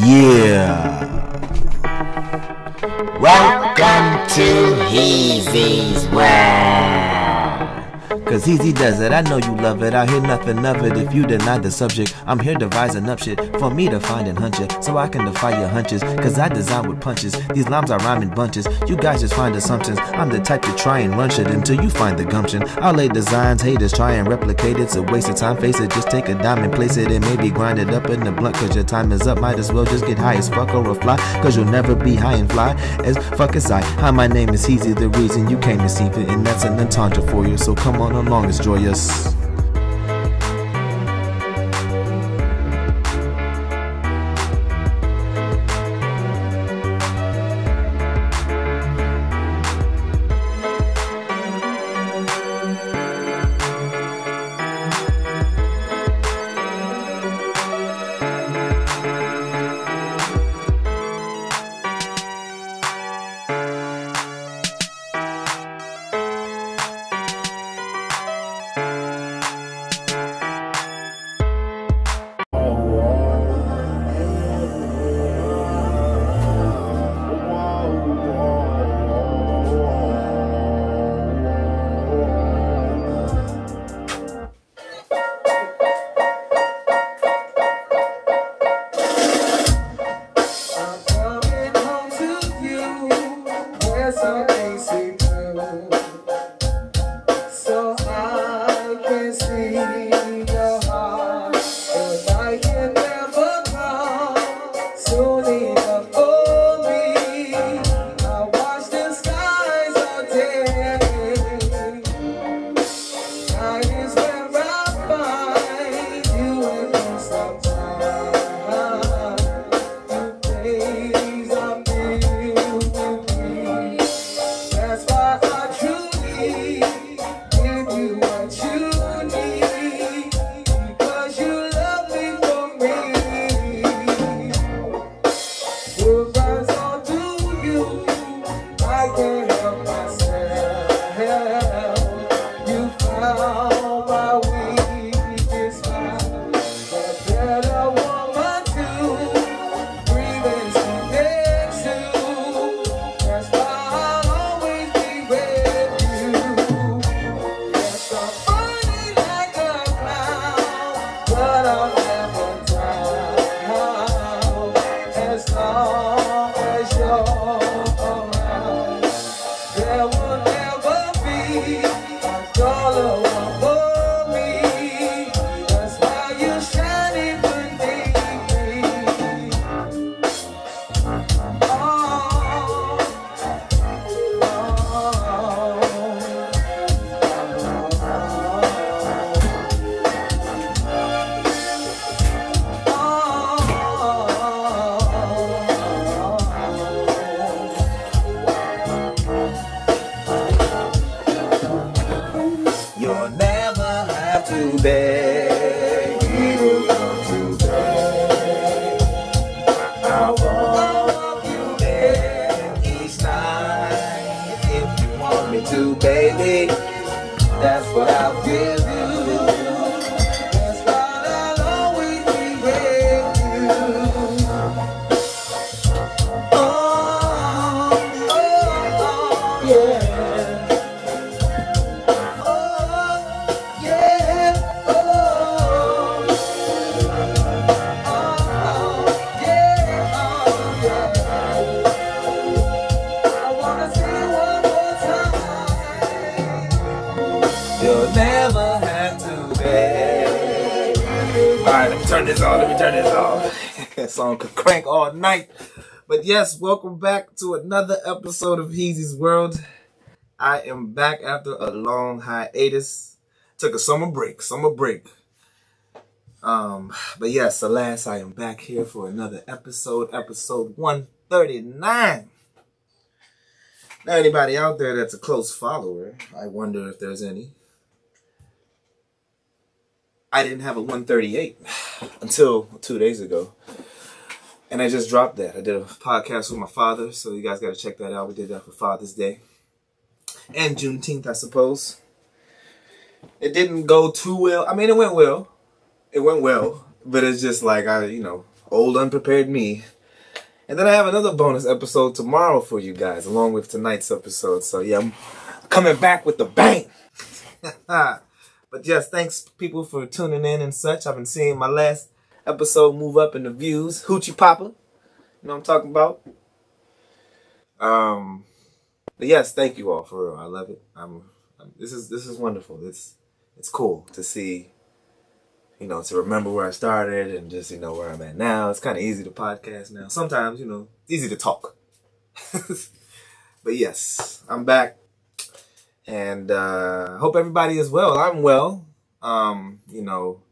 Yeah. Welcome to Heezy's World. Cause Easy does it, I know you love it. I hear nothing of it if you deny the subject. I'm here devising up shit for me to find and hunch it. So I can defy your hunches. Cause I design with punches. These lines are rhyming bunches. You guys just find assumptions. I'm the type to try and run shit until you find the gumption. I'll lay designs, haters try and replicate it. It's a waste of time, face it. Just take a dime and place it and maybe grind it up in the blunt. Cause your time is up. Might as well just get high as fuck or a fly. Cause you'll never be high and fly as fuck as I. Hi, my name is Easy, the reason you came to see it. And that's an entendre for you. So come on along, it's joyous. To, baby, that's what I'll give you. That song could crank all night. But yes, welcome back to another episode of Heezy's World. I am back after a long hiatus. Took a summer break, summer break. Um, but yes, alas, I am back here for another episode, episode 139. Now, anybody out there that's a close follower, I wonder if there's any. I didn't have a 138 until two days ago. And I just dropped that. I did a podcast with my father, so you guys got to check that out. We did that for Father's Day and Juneteenth, I suppose. It didn't go too well. I mean, it went well. It went well, but it's just like I, you know, old unprepared me. And then I have another bonus episode tomorrow for you guys, along with tonight's episode. So yeah, I'm coming back with the bang. but yes, thanks people for tuning in and such. I've been seeing my last episode move up in the views. Hoochie Papa. You know what I'm talking about? Um but yes, thank you all for real. I love it. I'm, I'm this is this is wonderful. It's it's cool to see you know, to remember where I started and just, you know, where I'm at now. It's kind of easy to podcast now. Sometimes, you know, easy to talk. but yes, I'm back. And uh hope everybody is well. I'm well. Um, you know,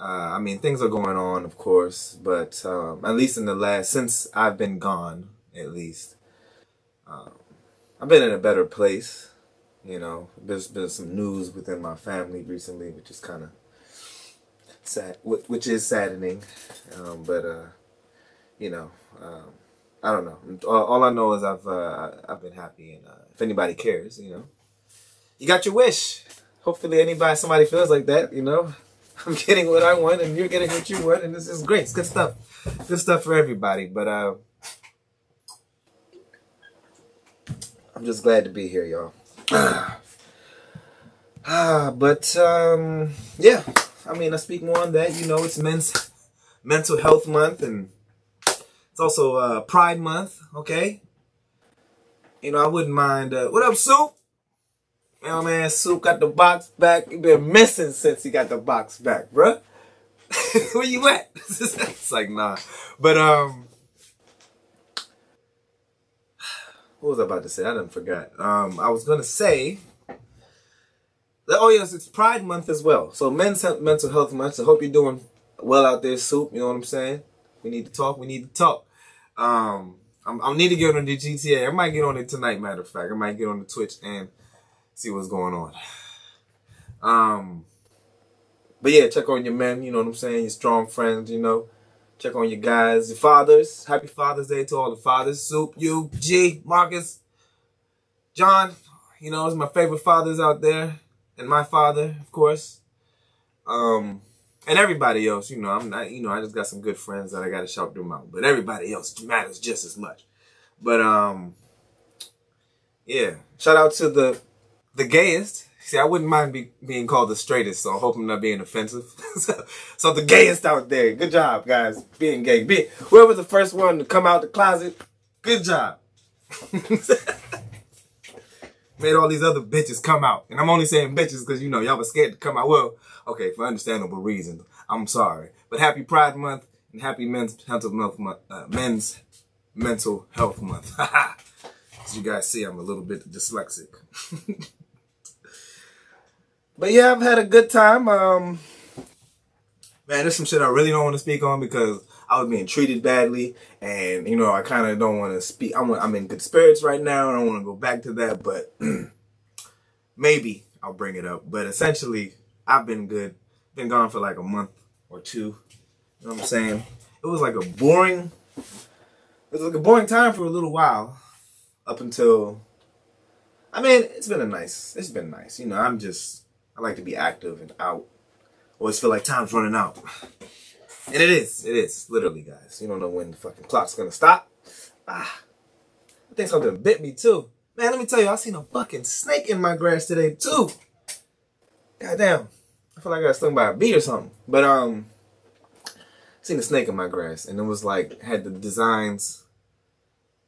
uh, I mean, things are going on, of course, but um, at least in the last, since I've been gone, at least, um, I've been in a better place. You know, there's been some news within my family recently, which is kind of sad, which is saddening. Um, but uh, you know, um, I don't know. All, I know is I've uh, I've been happy, and uh, if anybody cares, you know, you got your wish. Hopefully, anybody, somebody feels like that, you know. I'm getting what I want, and you're getting what you want, and this is great. It's good stuff. Good stuff for everybody. But uh, I'm just glad to be here, y'all. ah, but um, yeah. I mean, I speak more on that. You know, it's Men's Mental Health Month, and it's also uh, Pride Month. Okay. You know, I wouldn't mind. Uh, what up, Soup? Oh man, Soup got the box back. He been missing since he got the box back, bruh. Where you at? it's like nah. But um, what was I about to say? I didn't forgot. Um, I was gonna say. that- Oh yes, it's Pride Month as well. So Men's He- Mental Health Month. So hope you're doing well out there, Soup. You know what I'm saying? We need to talk. We need to talk. Um, I'm, I need to get on the GTA. I might get on it tonight. Matter of fact, I might get on the Twitch and see what's going on. Um, but yeah, check on your men. You know what I'm saying? Your strong friends. You know, check on your guys, your fathers. Happy Father's Day to all the fathers. Soup, you, G, Marcus, John. You know, it's my favorite fathers out there, and my father, of course. Um, and everybody else. You know, I'm not. You know, I just got some good friends that I got to shout them out. But everybody else matters just as much. But um, yeah. Shout out to the the gayest. See, I wouldn't mind be, being called the straightest, so I hope I'm not being offensive. so, so the gayest out there, good job, guys, being gay. Be whoever the first one to come out the closet, good job. Made all these other bitches come out, and I'm only saying bitches because you know y'all was scared to come out. Well, okay, for understandable reasons. I'm sorry, but happy Pride Month and happy Men's Mental Health Month. Uh, men's Mental Health Month. As you guys see, I'm a little bit dyslexic. But yeah, I've had a good time. Um, man, there's some shit I really don't want to speak on because I was being treated badly, and you know I kind of don't want to speak. I'm I'm in good spirits right now, and I don't want to go back to that, but maybe I'll bring it up. But essentially, I've been good. Been gone for like a month or two. You know what I'm saying? It was like a boring. It was like a boring time for a little while, up until. I mean, it's been a nice. It's been nice. You know, I'm just. I like to be active and out. Always feel like time's running out. And it is. It is. Literally, guys. You don't know when the fucking clock's gonna stop. Ah. I think something bit me too. Man, let me tell you, I seen a fucking snake in my grass today too. Goddamn. I feel like I got stung by a bee or something. But um I seen a snake in my grass and it was like had the designs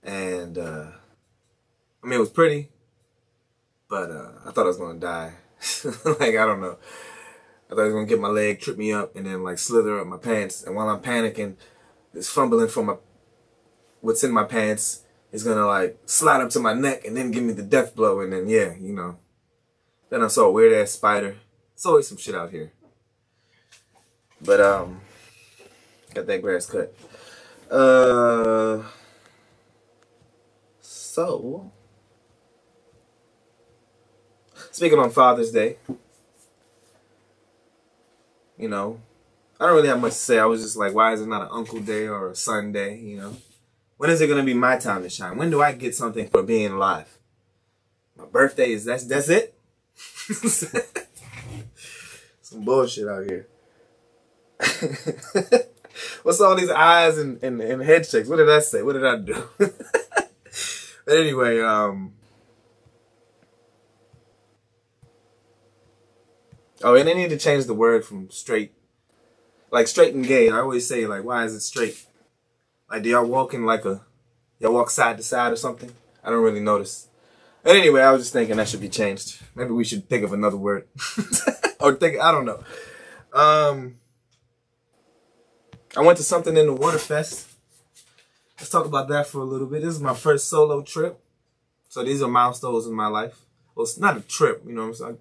and uh I mean it was pretty. But uh I thought I was gonna die. like I don't know. I thought I was gonna get my leg, trip me up, and then like slither up my pants. And while I'm panicking, this fumbling for my what's in my pants is gonna like slide up to my neck and then give me the death blow. And then yeah, you know. Then I saw a weird ass spider. It's always some shit out here. But um, got that grass cut. Uh, so speaking on Father's Day, you know, I don't really have much to say. I was just like, why is it not an Uncle Day or a Son Day? You know, when is it gonna be my time to shine? When do I get something for being alive? My birthday is that's that's it. Some bullshit out here. What's all these eyes and, and, and head shakes? What did I say? What did I do? but anyway, um. Oh, and they need to change the word from straight, like straight and gay. I always say like, why is it straight? Like, do y'all walk in like a, y'all walk side to side or something? I don't really notice. But anyway, I was just thinking that should be changed. Maybe we should think of another word, or think I don't know. Um, I went to something in the Waterfest. Let's talk about that for a little bit. This is my first solo trip, so these are milestones in my life. Well, it's not a trip, you know. what I'm saying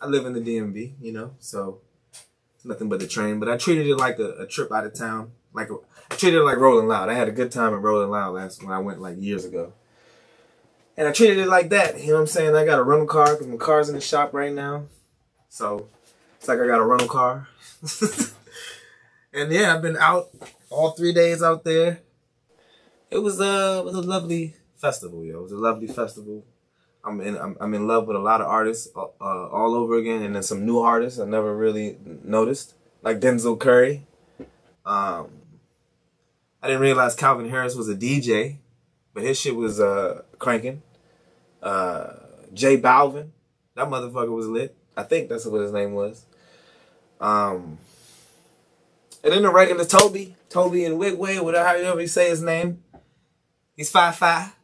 I live in the DMV, you know, so it's nothing but the train. But I treated it like a, a trip out of town. Like a, I treated it like Rolling Loud. I had a good time at Rolling Loud last when I went like years ago. And I treated it like that. You know what I'm saying? I got a rental car because my car's in the shop right now. So it's like I got a rental car. and yeah, I've been out all three days out there. It was uh, was a lovely festival, yo. It was a lovely festival. I'm in I'm, I'm in love with a lot of artists uh, uh, all over again, and then some new artists I never really noticed, like Denzel Curry. Um, I didn't realize Calvin Harris was a DJ, but his shit was uh cranking. Uh, J Balvin, that motherfucker was lit. I think that's what his name was. Um, and then the regular Toby, Tobe Nwigwe, whatever however you say his name. He's five five.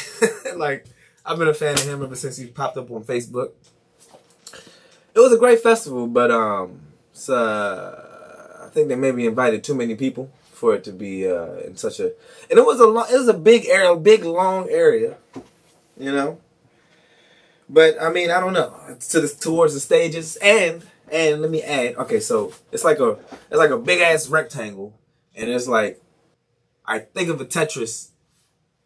like I've been a fan of him ever since he popped up on Facebook. It was a great festival, but um, uh, I think they maybe invited too many people for it to be uh, in such a. And it was a it was a big area, big long area, you know. But I mean, I don't know. To the towards the stages, and and let me add. Okay, so it's like a it's like a big ass rectangle, and it's like I think of a Tetris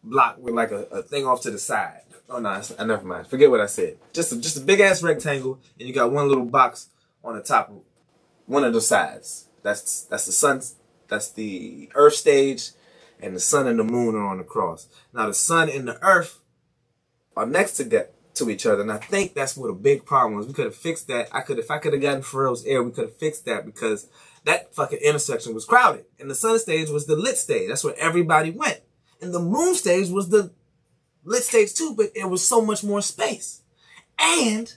block with like a, a thing off to the side. Oh no, I never mind. Forget what I said. Just a, just a big ass rectangle, and you got one little box on the top, of one of the sides. That's that's the sun. That's the Earth stage, and the sun and the moon are on the cross. Now the sun and the Earth are next to get to each other, and I think that's what a big problem was. We could have fixed that. I could if I could have gotten Pharrell's air, we could have fixed that because that fucking intersection was crowded, and the sun stage was the lit stage. That's where everybody went, and the moon stage was the lit stage too, but it was so much more space. And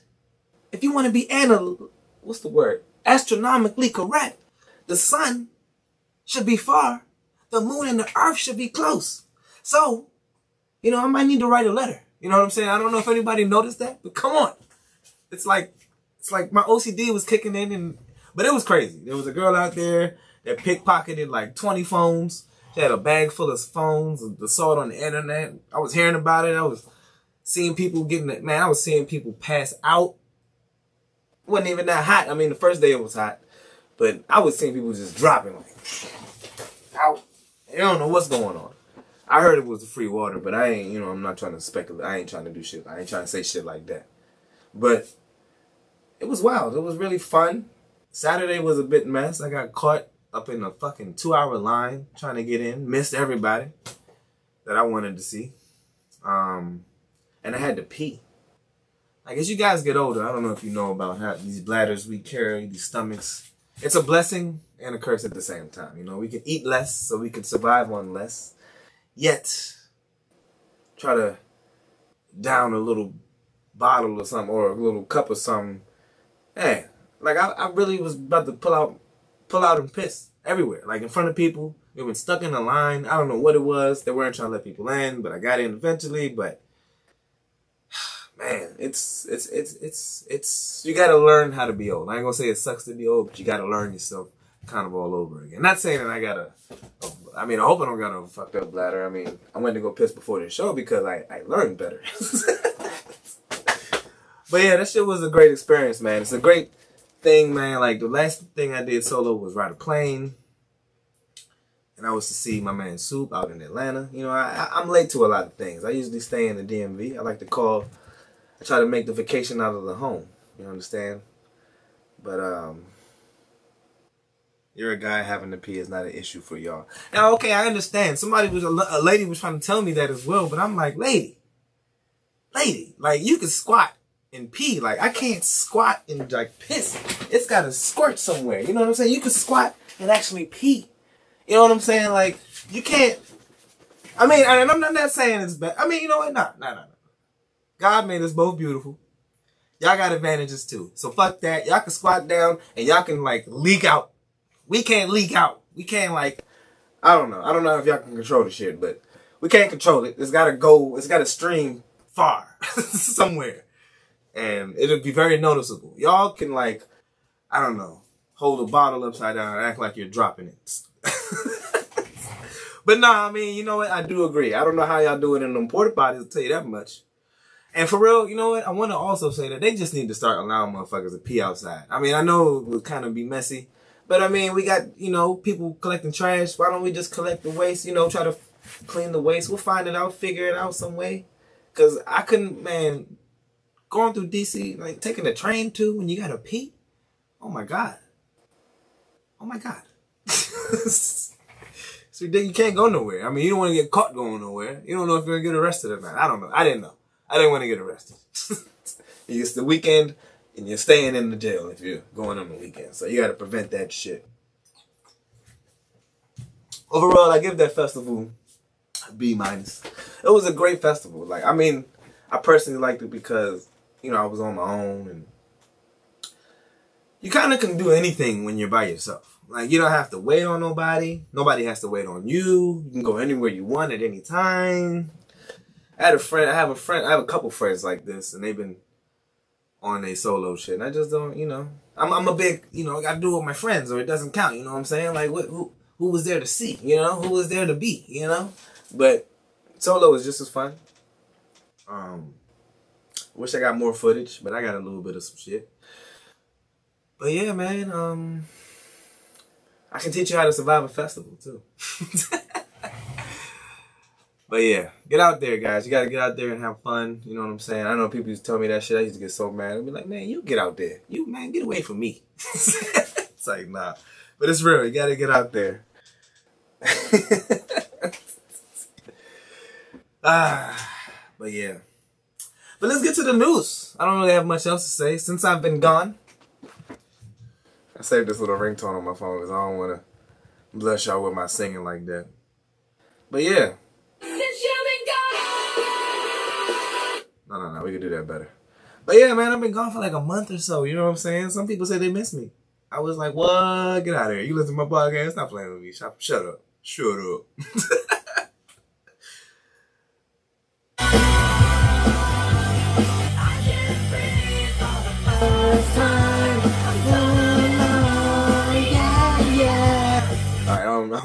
if you want to be anal, what's the word? Astronomically correct, the sun should be far, the moon and the earth should be close. So, you know, I might need to write a letter. You know what I'm saying? I don't know if anybody noticed that, but come on. It's like, it's like my OCD was kicking in and, but it was crazy. There was a girl out there that pickpocketed like 20 phones. She had a bag full of phones, the saw it on the internet. I was hearing about it. I was seeing people getting it. Man, I was seeing people pass out. It wasn't even that hot. I mean, the first day it was hot, but I was seeing people just dropping like out. You don't know what's going on. I heard it was the free water, but I ain't, you know, I'm not trying to speculate. I ain't trying to do shit. I ain't trying to say shit like that. But it was wild. It was really fun. Saturday was a bit mess. I got caught up in a fucking two hour line trying to get in. Missed everybody that I wanted to see. Um, and I had to pee. Like as you guys get older, I don't know if you know about how these bladders we carry, these stomachs. It's a blessing and a curse at the same time. You know, we can eat less so we can survive on less. Yet, try to down a little bottle or something or a little cup or something. Hey, like I, I really was about to pull out, pull out and piss everywhere, like in front of people. We been stuck in a line. I don't know what it was. They weren't trying to let people in, but I got in eventually. But man, it's it's it's it's it's you got to learn how to be old. I ain't gonna say it sucks to be old, but you got to learn yourself kind of all over again. Not saying that I got a, a I mean, I hope I don't got a fucked up bladder. I mean, I went to go piss before the show because I I learned better. but yeah, that shit was a great experience, man. It's a great thing, man. Like the last thing I did solo was ride a plane. And I was to see my man Soup out in Atlanta. You know, I, I'm late to a lot of things. I usually stay in the DMV. I like to call, I try to make the vacation out of the home. You understand? But, um, you're a guy having to pee is not an issue for y'all. Now, okay, I understand. Somebody was, a lady was trying to tell me that as well, but I'm like, lady, lady, like you can squat and pee. Like I can't squat and like piss. It's got to squirt somewhere. You know what I'm saying? You can squat and actually pee. You know what I'm saying? Like you can't. I mean, and I'm not, saying it's bad. I mean, you know what? Nah, nah, nah. God made us both beautiful. Y'all got advantages too. So fuck that. Y'all can squat down and y'all can like leak out. We can't leak out. We can't like. I don't know. I don't know if y'all can control the shit, but we can't control it. It's gotta go. It's gotta stream far somewhere, and it'll be very noticeable. Y'all can like, I don't know, hold a bottle upside down and act like you're dropping it. but nah, I mean, you know what? I do agree. I don't know how y'all do it in them porta potties. I'll tell you that much. And for real, you know what? I want to also say that they just need to start allowing motherfuckers to pee outside. I mean, I know it would kind of be messy, but I mean, we got, you know, people collecting trash. Why don't we just collect the waste, you know, try to clean the waste? We'll find it out, figure it out some way. Cause I couldn't, man, going through DC, like taking the train too when you gotta pee. Oh my God. Oh my God. so then you can't go nowhere. I mean, you don't want to get caught going nowhere. You don't know if you're gonna get arrested or not. I don't know. I didn't know. I didn't want to get arrested. it's the weekend and you're staying in the jail if you're going on the weekend. So you got to prevent that shit. Overall, I give that festival a B minus. It was a great festival. Like, I mean, I personally liked it because, you know, I was on my own and you kind of can do anything when you're by yourself. Like, you don't have to wait on nobody. Nobody has to wait on you. You can go anywhere you want at any time. I had a friend. I have a friend. I have a couple friends like this, and they've been on a solo shit. And I just don't, you know. I'm I'm a big, you know. I got to do it with my friends, or it doesn't count. You know what I'm saying? Like, what? Who who was there to see? You know, who was there to be? You know. But solo is just as fun. Um, wish I got more footage, but I got a little bit of some shit. But yeah, man. Um, I can teach you how to survive a festival too. But yeah, get out there, guys. You gotta get out there and have fun. You know what I'm saying? I know people used to tell me that shit. I used to get so mad. I'd be like, man, you get out there. You man, get away from me. it's like nah, but it's real. You gotta get out there. ah, but yeah. But let's get to the news. I don't really have much else to say since I've been gone. I saved this little ringtone on my phone because I don't want to bless y'all with my singing like that. But yeah. No, no, no. We could do that better. But yeah, man, I've been gone for like a month or so. You know what I'm saying? Some people say they miss me. I was like, what? Get out of here. You listen to my podcast? Stop playing with me. Shut, shut up. Shut up.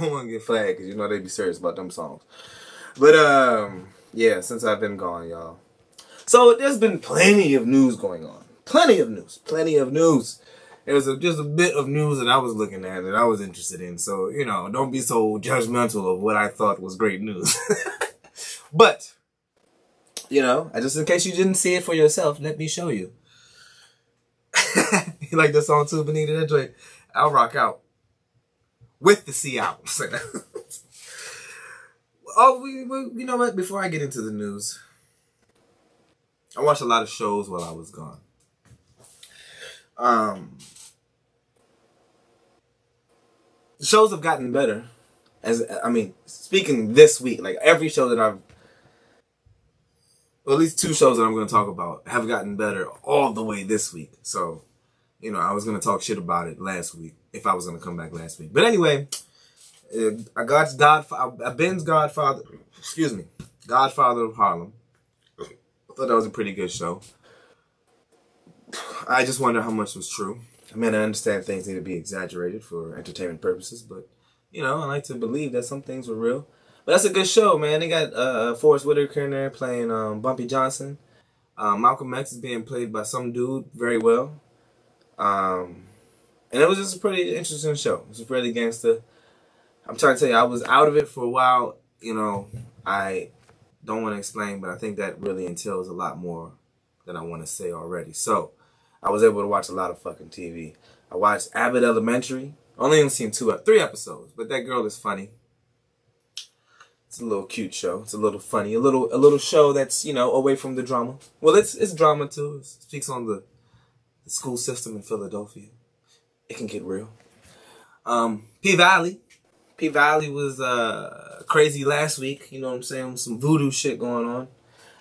don't, want to get flagged because you know they be serious about them songs. But um, yeah, since I've been gone, y'all. So there's been plenty of news going on. Plenty of news. Plenty of news. There was a, just a bit of news that I was looking at that I was interested in. So, you know, don't be so judgmental of what I thought was great news. but, you know, I just in case you didn't see it for yourself, let me show you. you like that song too, Benita? That joint. I'll rock out. With the C out. oh, we, we, you know what? Before I get into the news, I watched a lot of shows while I was gone. Um, the shows have gotten better. As I mean, speaking this week, like every show that I've, well, at least two shows that I'm going to talk about have gotten better all the way this week. So, you know, I was going to talk shit about it last week if I was to come back last week. But anyway, uh, I got Godfather, Ben's Godfather, excuse me, Godfather of Harlem. I thought that was a pretty good show. I just wonder how much was true. I mean, I understand things need to be exaggerated for entertainment purposes, but you know, I like to believe that some things were real. But that's a good show, man. They got uh, Forest Whitaker in there playing um, Bumpy Johnson. Um, Malcolm X is being played by some dude very well. Um, and it was just a pretty interesting show. It was really gangster. I'm trying to tell you, I was out of it for a while. You know, I don't want to explain, but I think that really entails a lot more than I want to say already. So, I was able to watch a lot of fucking TV. I watched Abbott Elementary. Only even seen two, three episodes, but that girl is funny. It's a little cute show. It's a little funny. A little, a little show that's you know away from the drama. Well, it's it's drama too. It speaks on the, the school system in Philadelphia. It can get real. Um, P Valley, P Valley was uh crazy last week. You know what I'm saying? Some voodoo shit going on.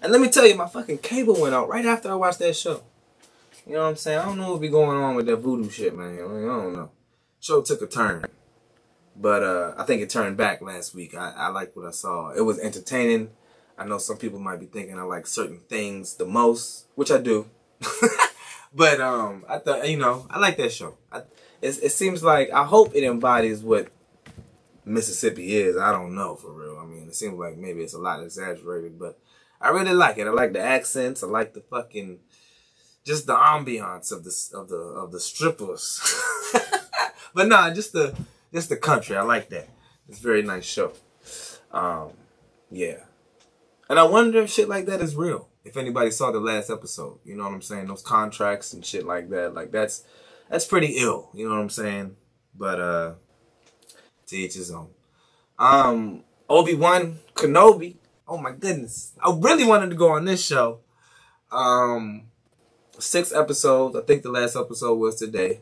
And let me tell you, my fucking cable went out right after I watched that show. You know what I'm saying? I don't know what be going on with that voodoo shit, man. I, mean, I don't know. Show took a turn. But uh, I think it turned back last week. I, I like what I saw. It was entertaining. I know some people might be thinking I like certain things the most, which I do. but um, I thought you know I like that show. I, it, it seems like I hope it embodies what Mississippi is. I don't know for real. I mean, it seems like maybe it's a lot exaggerated, but I really like it. I like the accents. I like the fucking just the ambiance of the of the of the strippers. but nah, just the just the country. I like that. It's a very nice show. Um, yeah. And I wonder if shit like that is real. If anybody saw the last episode, you know what I'm saying? Those contracts and shit like that. Like that's that's pretty ill. You know what I'm saying? But uh to each his own. Um Obi-Wan Kenobi. Oh my goodness. I really wanted to go on this show. Um six episodes. I think the last episode was today,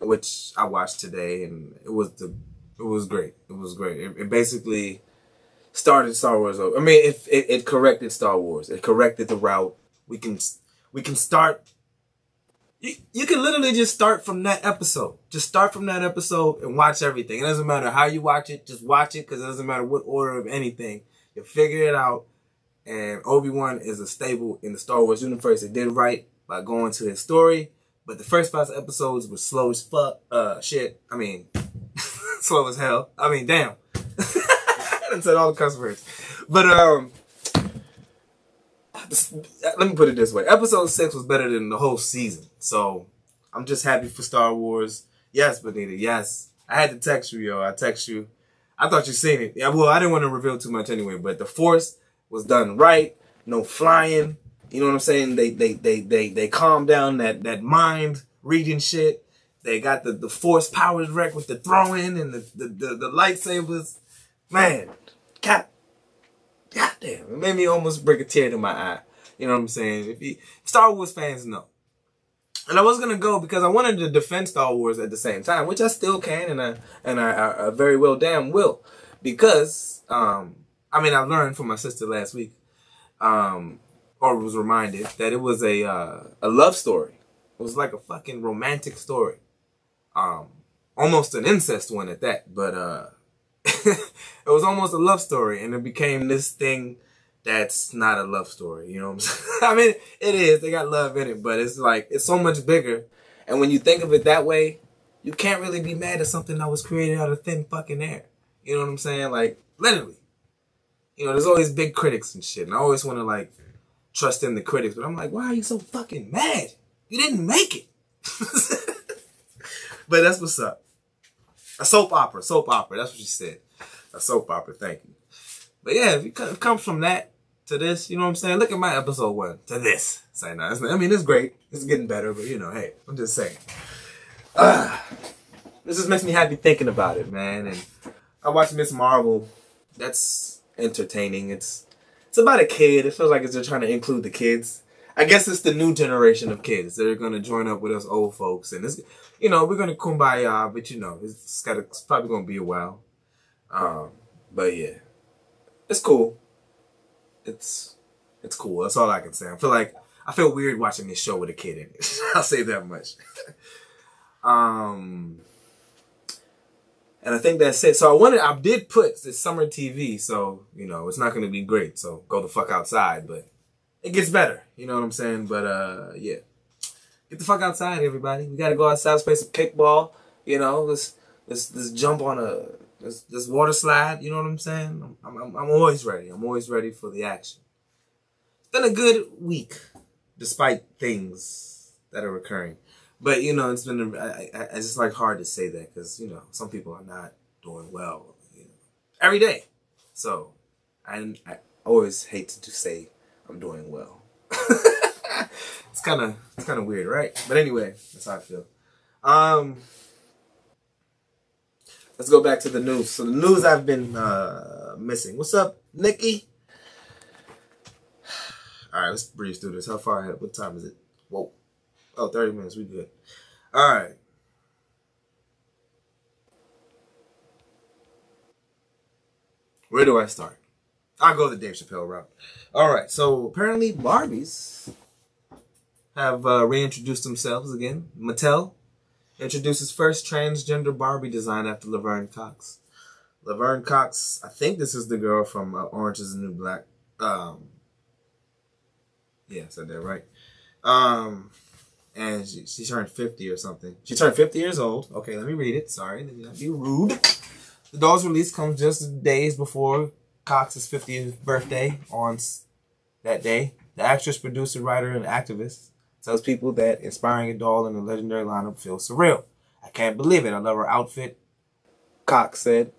which I watched today and it was the it was great. It was great. It, it basically started Star Wars over. I mean, it, it it corrected Star Wars. It corrected the route. We can we can start. You, you can literally just start from that episode. Just start from that episode and watch everything. It doesn't matter how you watch it. Just watch it because it doesn't matter what order of anything. You figure it out. And Obi Wan is a stable in the Star Wars universe. It did right by going to his story. But the first five episodes were slow as fuck. Uh, shit. I mean, slow as hell. I mean, damn. I said all the cuss words. But um, let me put it this way: Episode six was better than the whole season. So I'm just happy for Star Wars. Yes, Benita. Yes, I had to text you, yo. I text you. I thought you seen it. Yeah, well, I didn't want to reveal too much anyway. But the Force was done right. No flying. You know what I'm saying? They they they they they calmed down that that mind reading shit. They got the the Force powers wrecked with the throwing and the the, the, the lightsabers. Man, cap. God damn, it made me almost break a tear to my eye. You know what I'm saying? If you, Star Wars fans know. And I was gonna go because I wanted to defend Star Wars at the same time, which I still can, and I and I, I, I very well damn will, because um, I mean I learned from my sister last week, um, or was reminded that it was a uh, a love story. It was like a fucking romantic story, um, almost an incest one at that. But uh, it was almost a love story, and it became this thing that's not a love story. You know what I'm saying? I mean, it is. They got love in it, but it's like it's so much bigger. And when you think of it that way, you can't really be mad at something that was created out of thin fucking air. You know what I'm saying? Like literally. You know, there's always big critics and shit, and I always want to like trust in the critics, but I'm like, why are you so fucking mad? You didn't make it. but that's what's up. A soap opera, soap opera. That's what she said. A soap opera. Thank you. But yeah, if it comes from that to this, you know what I'm saying? Look at my episode one to this. Say no, I mean it's great. It's getting better, but you know, hey, I'm just saying. Uh, this just makes me happy thinking about it, man. And I watched Ms. Marvel. That's entertaining. It's it's about a kid. It feels like it's just trying to include the kids. I guess it's the new generation of kids that are gonna join up with us old folks, and it's you know we're gonna kumbaya, but you know it's got it's probably gonna be a while. Um, but yeah, it's cool. It's it's cool. That's all I can say. I feel like I feel weird watching this show with a kid in it. I'll say that much. um, and I think that's it. So I wanted, I did put this summer TV. So you know, it's not to be great. So go the fuck outside, but it gets better. You know what I'm saying? But uh, yeah, get the fuck outside, everybody. We got to go outside, play some kickball. You know, let's let's let's jump on a this this water slide. You know what I'm saying? I'm, I'm I'm always ready. I'm always ready for the action. It's been a good week, despite things that are occurring. But you know, it's been a, I, I, it's just like hard to say that because you know some people are not doing well. You know, every day. So I I always hate to say I'm doing well. it's kind of it's kind of weird, right? But anyway, that's how I feel. Um, let's go back to the news. So the news I've been uh, missing. What's up, Nikki? All right, let's breeze through this. How far ahead? What time is it? Whoa. Oh, 30 minutes. We good. All right. Where do I start? I'll go the Dave Chappelle route. All right. So apparently, Barbies have uh, reintroduced themselves again. Mattel introduces first transgender Barbie design after Laverne Cox. Laverne Cox, I think this is the girl from uh, Orange is the New Black. Um, yeah, I said that right. Um, and she, she turned 50 or something. She turned 50 years old. Okay, let me read it. Sorry, let me not be rude. The doll's release comes just days before Cox's 50th birthday on that day. The actress, producer, writer, and activist tells people that inspiring a doll in the legendary lineup feels surreal. I can't believe it. I love her outfit. Cox said.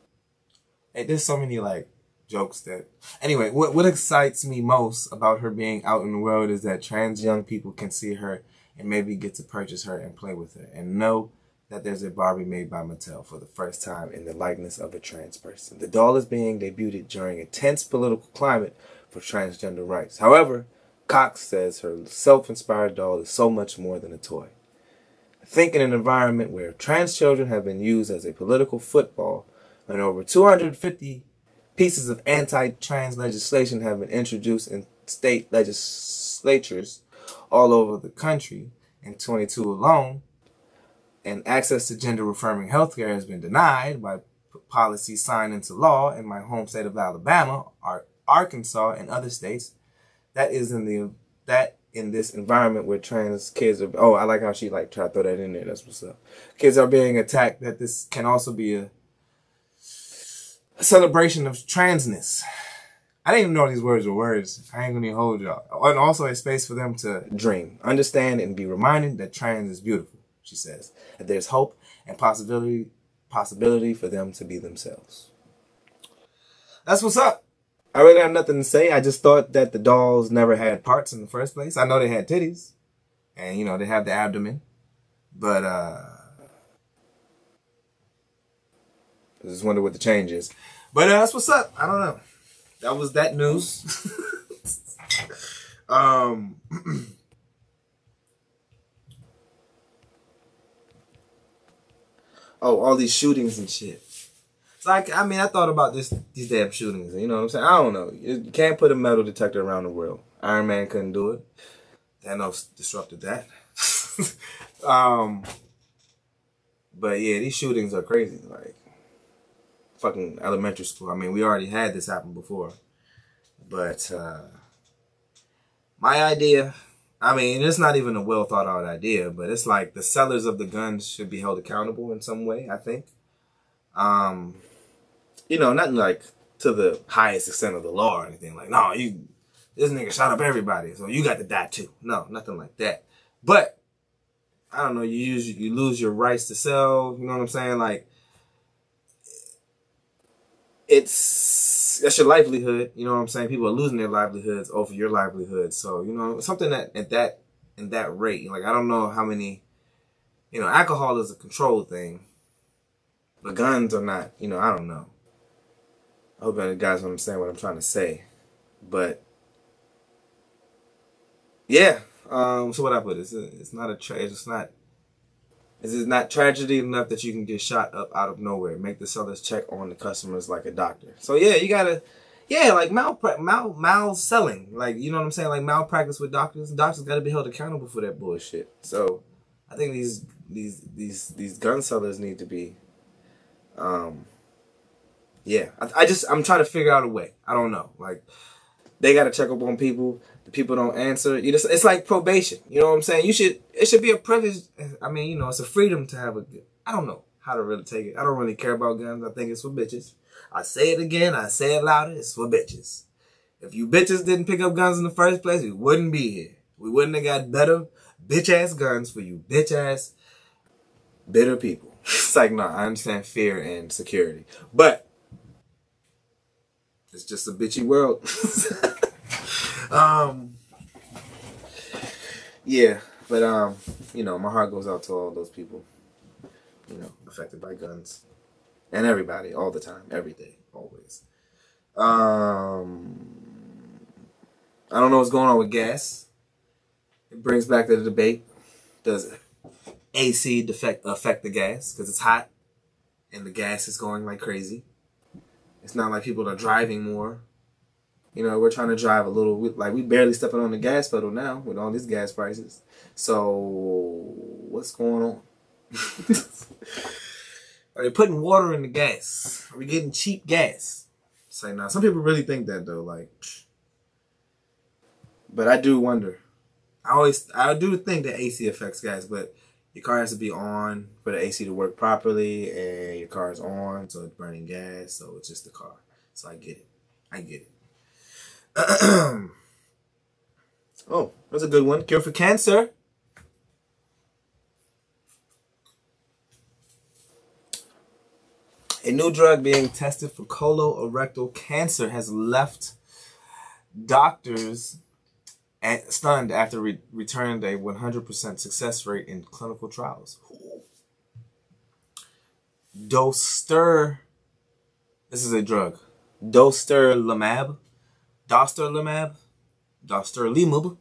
Hey, there's so many like jokes that. Anyway, what what excites me most about her being out in the world is that trans young people can see her and maybe get to purchase her and play with her and know that there's a Barbie made by Mattel for the first time in the likeness of a trans person. The doll is being debuted during a tense political climate for transgender rights. However, Cox says her self-inspired doll is so much more than a toy. I think in an environment where trans children have been used as a political football and over 250 pieces of anti-trans legislation have been introduced in state legislatures all over the country in 22 alone, and access to gender affirming healthcare has been denied by policies signed into law in my home state of Alabama, Ar- Arkansas, and other states. That is in the that in this environment where trans kids are. Oh, I like how she like try to throw that in there. That's what's up. Kids are being attacked. That this can also be a, a celebration of transness. I didn't even know these words were words. I ain't gonna hold y'all. And also a space for them to dream, understand, and be reminded that trans is beautiful. She says that there's hope and possibility, possibility for them to be themselves. That's what's up. I really have nothing to say. I just thought that the dolls never had parts in the first place. I know they had titties, and you know they have the abdomen, but uh, I just wonder what the change is. But uh, that's what's up. I don't know. That was that news. um. oh, all these shootings and shit. It's like I mean, I thought about this these damn shootings. You know what I'm saying? I don't know. You can't put a metal detector around the world. Iron Man couldn't do it. Thanos disrupted that. um, but yeah, these shootings are crazy. Like fucking elementary school. I mean, we already had this happen before, but uh, my idea. I mean, it's not even a well thought out idea, but it's like the sellers of the guns should be held accountable in some way. I think. Um, you know, nothing like to the highest extent of the law or anything. Like, no, you, this nigga shot up everybody, so you got to die too. No, nothing like that. But I don't know. You use you lose your rights to sell. You know what I'm saying? Like, it's that's your livelihood. You know what I'm saying? People are losing their livelihoods over your livelihood. So you know something that at that in that rate. Like I don't know how many. You know, alcohol is a control thing. But guns are not. You know, I don't know. I hope you guys understand what I'm trying to say. But yeah. Um. So what I put is it's not a tra- it's not. It's just not tragedy enough that you can get shot up out of nowhere. Make the sellers check on the customers like a doctor. So yeah, you gotta, yeah, like mal mal mal selling, like you know what I'm saying, like malpractice with doctors. Doctors gotta be held accountable for that bullshit. So I think these these these these gun sellers need to be, um, yeah. I, I just I'm trying to figure out a way. I don't know, like they gotta check up on people. The people don't answer. You just, it's like probation. You know what I'm saying? You should. It should be a privilege. I mean, you know, it's a freedom to have a. I don't know how to really take it. I don't really care about guns. I think it's for bitches. I say it again. I say it louder. It's for bitches. If you bitches didn't pick up guns in the first place, we wouldn't be here. We wouldn't have got better bitch ass guns for you bitch ass bitter people. It's like, no, I understand fear and security, but it's just a bitchy world. um, yeah, but um, you know, my heart goes out to all those people, you know, affected by guns, and everybody, all the time, every day, always. Um, I don't know what's going on with gas. It brings back the debate: Does AC defect affect the gas because it's hot and the gas is going like crazy? It's not like people are driving more. You know, we're trying to drive a little. we- Like we barely stepping on the gas pedal now with all these gas prices. So what's going on? are they putting water in the gas? Are we getting cheap gas? Say now. Some people really think that though. Like, but I do wonder. I always, I do think that AC affects gas, but your car has to be on for the AC to work properly, and your car is on, so it's burning gas, so it's just the car. So I get it. I get it. oh, that's a good one. Cure for cancer. A new drug being tested for colorectal cancer has left doctors at, stunned after re- returned a 100% success rate in clinical trials. Dostur, this is a drug. Dostarlimab, Dostarlimab, Dostarlimab.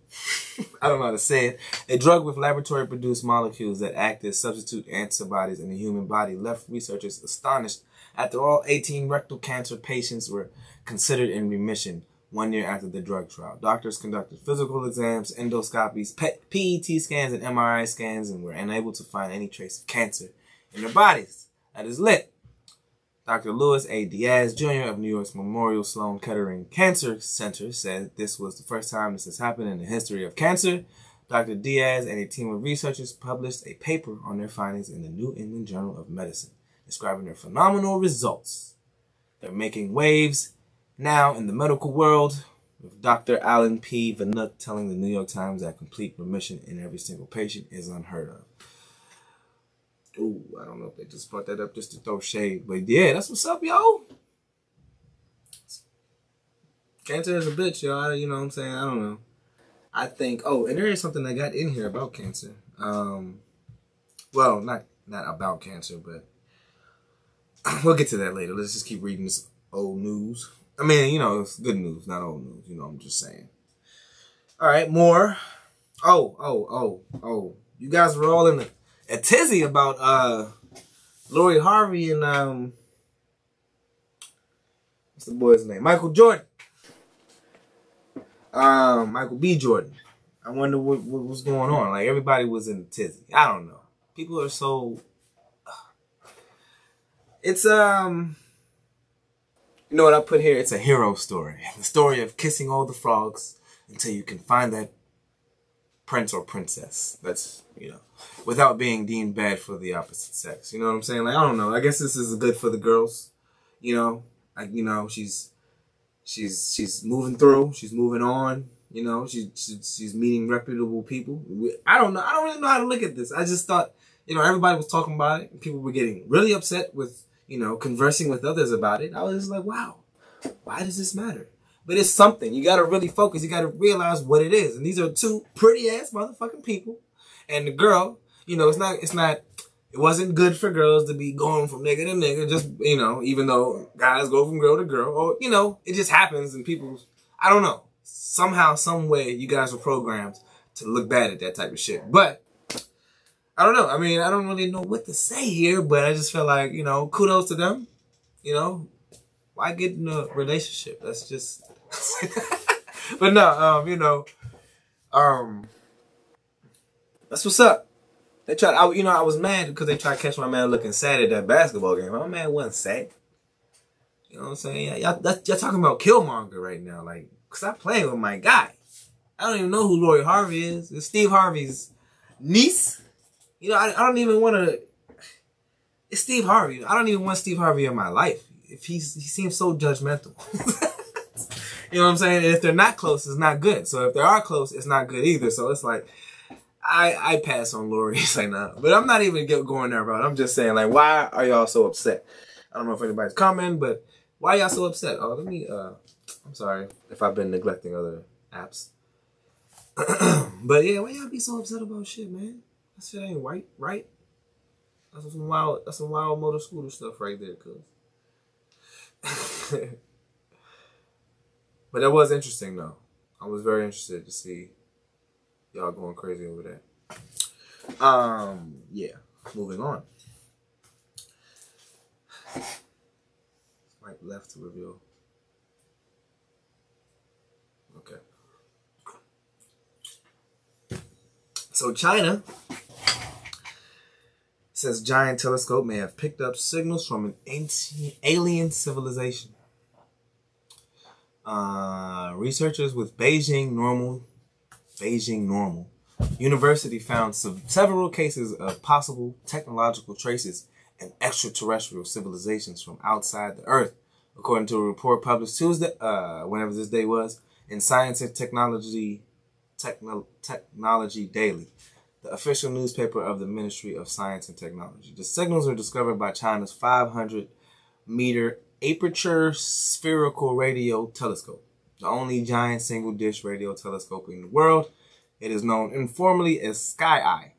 I don't know how to say it. A drug with laboratory produced molecules that act as substitute antibodies in the human body left researchers astonished after all 18 rectal cancer patients were considered in remission one year after the drug trial. Doctors conducted physical exams, endoscopies, PET scans, and MRI scans and were unable to find any trace of cancer in their bodies. That is lit. Dr. Louis A. Diaz Jr. of New York's Memorial Sloan Kettering Cancer Center said this was the first time this has happened in the history of cancer. Dr. Diaz and a team of researchers published a paper on their findings in the New England Journal of Medicine, describing their phenomenal results. They're making waves now in the medical world, with Dr. Alan P. Venook telling the New York Times that complete remission in every single patient is unheard of. Ooh, I don't know if they just brought that up just to throw shade, but yeah, that's what's up, yo. Cancer is a bitch. I, you know what I'm saying? I don't know. I think. Oh, and there is something I got in here about cancer. Um, well, not not about cancer, but we'll get to that later. Let's just keep reading this old news. I mean, you know, it's good news, not old news. You know, I'm just saying. All right, more. Oh, oh, oh, oh. You guys were all in a, a tizzy about uh Lori Harvey and um what's the boy's name? Michael Jordan. Um, Michael B. Jordan. I wonder what, what was going on. Like everybody was in tizzy. I don't know. People are so it's um you know what I put here? It's a hero story. The story of kissing all the frogs until you can find that prince or princess. That's, you know, without being deemed bad for the opposite sex. You know what I'm saying? Like, I don't know. I guess this is good for the girls. You know, like, you know, she's, she's, she's moving through. She's moving on. You know, she, she she's meeting reputable people. I don't know. I don't really know how to look at this. I just thought, you know, everybody was talking about it. People were getting really upset with, you know, conversing with others about it. I was like, wow, why does this matter? But it's something. You gotta really focus. You gotta realize what it is. And these are two pretty ass motherfucking people. And the girl, you know, it's not, it's not, it wasn't good for girls to be going from nigga to nigga, just, you know, even though guys go from girl to girl, or, you know, it just happens and people, I don't know. Somehow, some way, you guys were programmed to look bad at that type of shit. But, I don't know. I mean, I don't really know what to say here, but I just feel like, you know, kudos to them. You know, why get in a relationship? That's just. but no, um, you know, um, that's what's up. They tried. I, you know, I was mad because they tried to catch my man looking sad at that basketball game. My man wasn't sad. You know what I'm saying? Y'all, y'all talking about Killmonger right now. Like, cause I playing with my guy. I don't even know who Lori Harvey is. It's Steve Harvey's niece. You know, I, I don't even want to. It's Steve Harvey. I don't even want Steve Harvey in my life. If he's he seems so judgmental. you know what I'm saying? And if they're not close, it's not good. So if they are close, it's not good either. So it's like I I pass on Lori. It's like nah. But I'm not even going there it. I'm just saying like why are y'all so upset? I don't know if anybody's commenting, but why y'all so upset? Oh, let me. uh I'm sorry if I've been neglecting other apps. but yeah, why y'all be so upset about shit, man? That shit ain't white, right? That's some wild. That's some wild motor scooter stuff right there, cuz. but that was interesting though. I was very interested to see y'all going crazy over that. Um, yeah. Moving on. Swipe left to reveal. Okay. So China says giant telescope may have picked up signals from an ancient alien civilization. Uh, researchers with Beijing Normal, Beijing Normal University found several cases of possible technological traces and extraterrestrial civilizations from outside the Earth, according to a report published Tuesday, uh, whenever this day was, in Science and Technology, Techno- Technology Daily, the official newspaper of the Ministry of Science and Technology. The signals are discovered by China's 500 meter aperture spherical radio telescope, the only giant single dish radio telescope in the world. It is known informally as Sky Eye.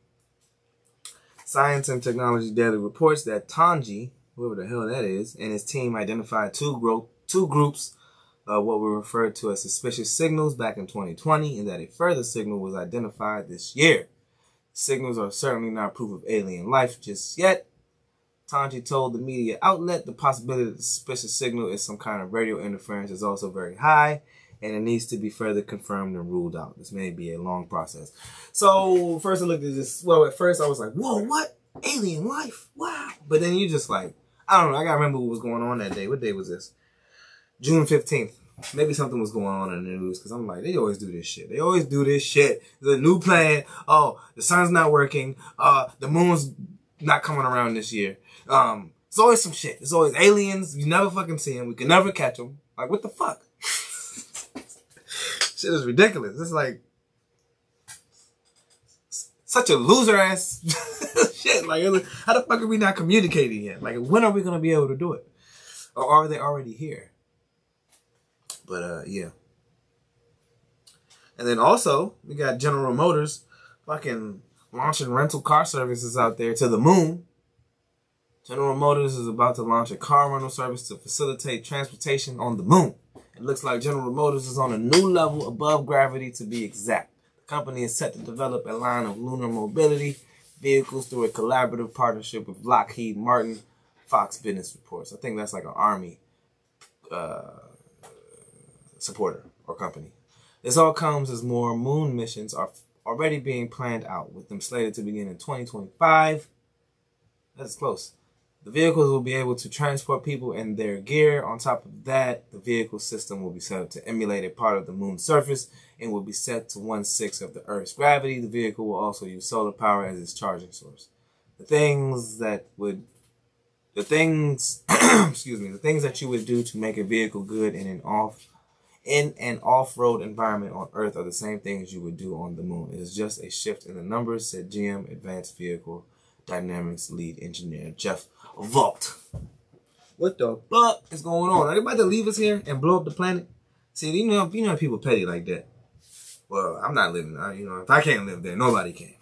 Science and Technology Daily reports that Tanji, whoever the hell that is, and his team identified two, gro- two groups of what were referred to as suspicious signals back in 2020, and that a further signal was identified this year. Signals are certainly not proof of alien life just yet. Tanji told the media outlet the possibility that the suspicious signal is some kind of radio interference is also very high, and it needs to be further confirmed and ruled out. This may be a long process. So first I looked at this. Well, at first I was like, "Whoa, what alien life? Wow!" But then you just like, I don't know. I gotta remember what was going on that day. What day was this? June fifteenth. Maybe something was going on in the news because I'm like, they always do this shit. They always do this shit. A new plan. Oh, the sun's not working. Uh, the moon's not coming around this year. Um, it's always some shit. It's always aliens. You never fucking see them. We can never catch them. Like, what the fuck? shit is ridiculous. It's like such a loser ass shit. Like, how the fuck are we not communicating yet? Like, when are we gonna be able to do it? Or are they already here? But uh, yeah. And then also we got General Motors, fucking launching rental car services out there to the moon. General Motors is about to launch a car rental service to facilitate transportation on the moon. It looks like General Motors is on a new level above gravity to be exact. The company is set to develop a line of lunar mobility vehicles through a collaborative partnership with Lockheed Martin, Fox Business Reports. I think that's like an army uh, supporter or company. This all comes as more moon missions are already being planned out, with them slated to begin in 2025. That's close. The vehicles will be able to transport people and their gear. On top of that, the vehicle system will be set up to emulate a part of the moon's surface and will be set to one sixth of the Earth's gravity. The vehicle will also use solar power as its charging source. The things that would, the things, excuse me, the things that you would do to make a vehicle good in an off, in an off-road environment on Earth are the same things you would do on the moon. It is just a shift in the numbers, said GM Advanced Vehicle Dynamics lead engineer Jeff Vault. What the fuck is going on? Are they about to leave us here and blow up the planet? See, you know, you know people petty like that. Well, I'm not living. Uh, you know, if I can't live there, nobody can.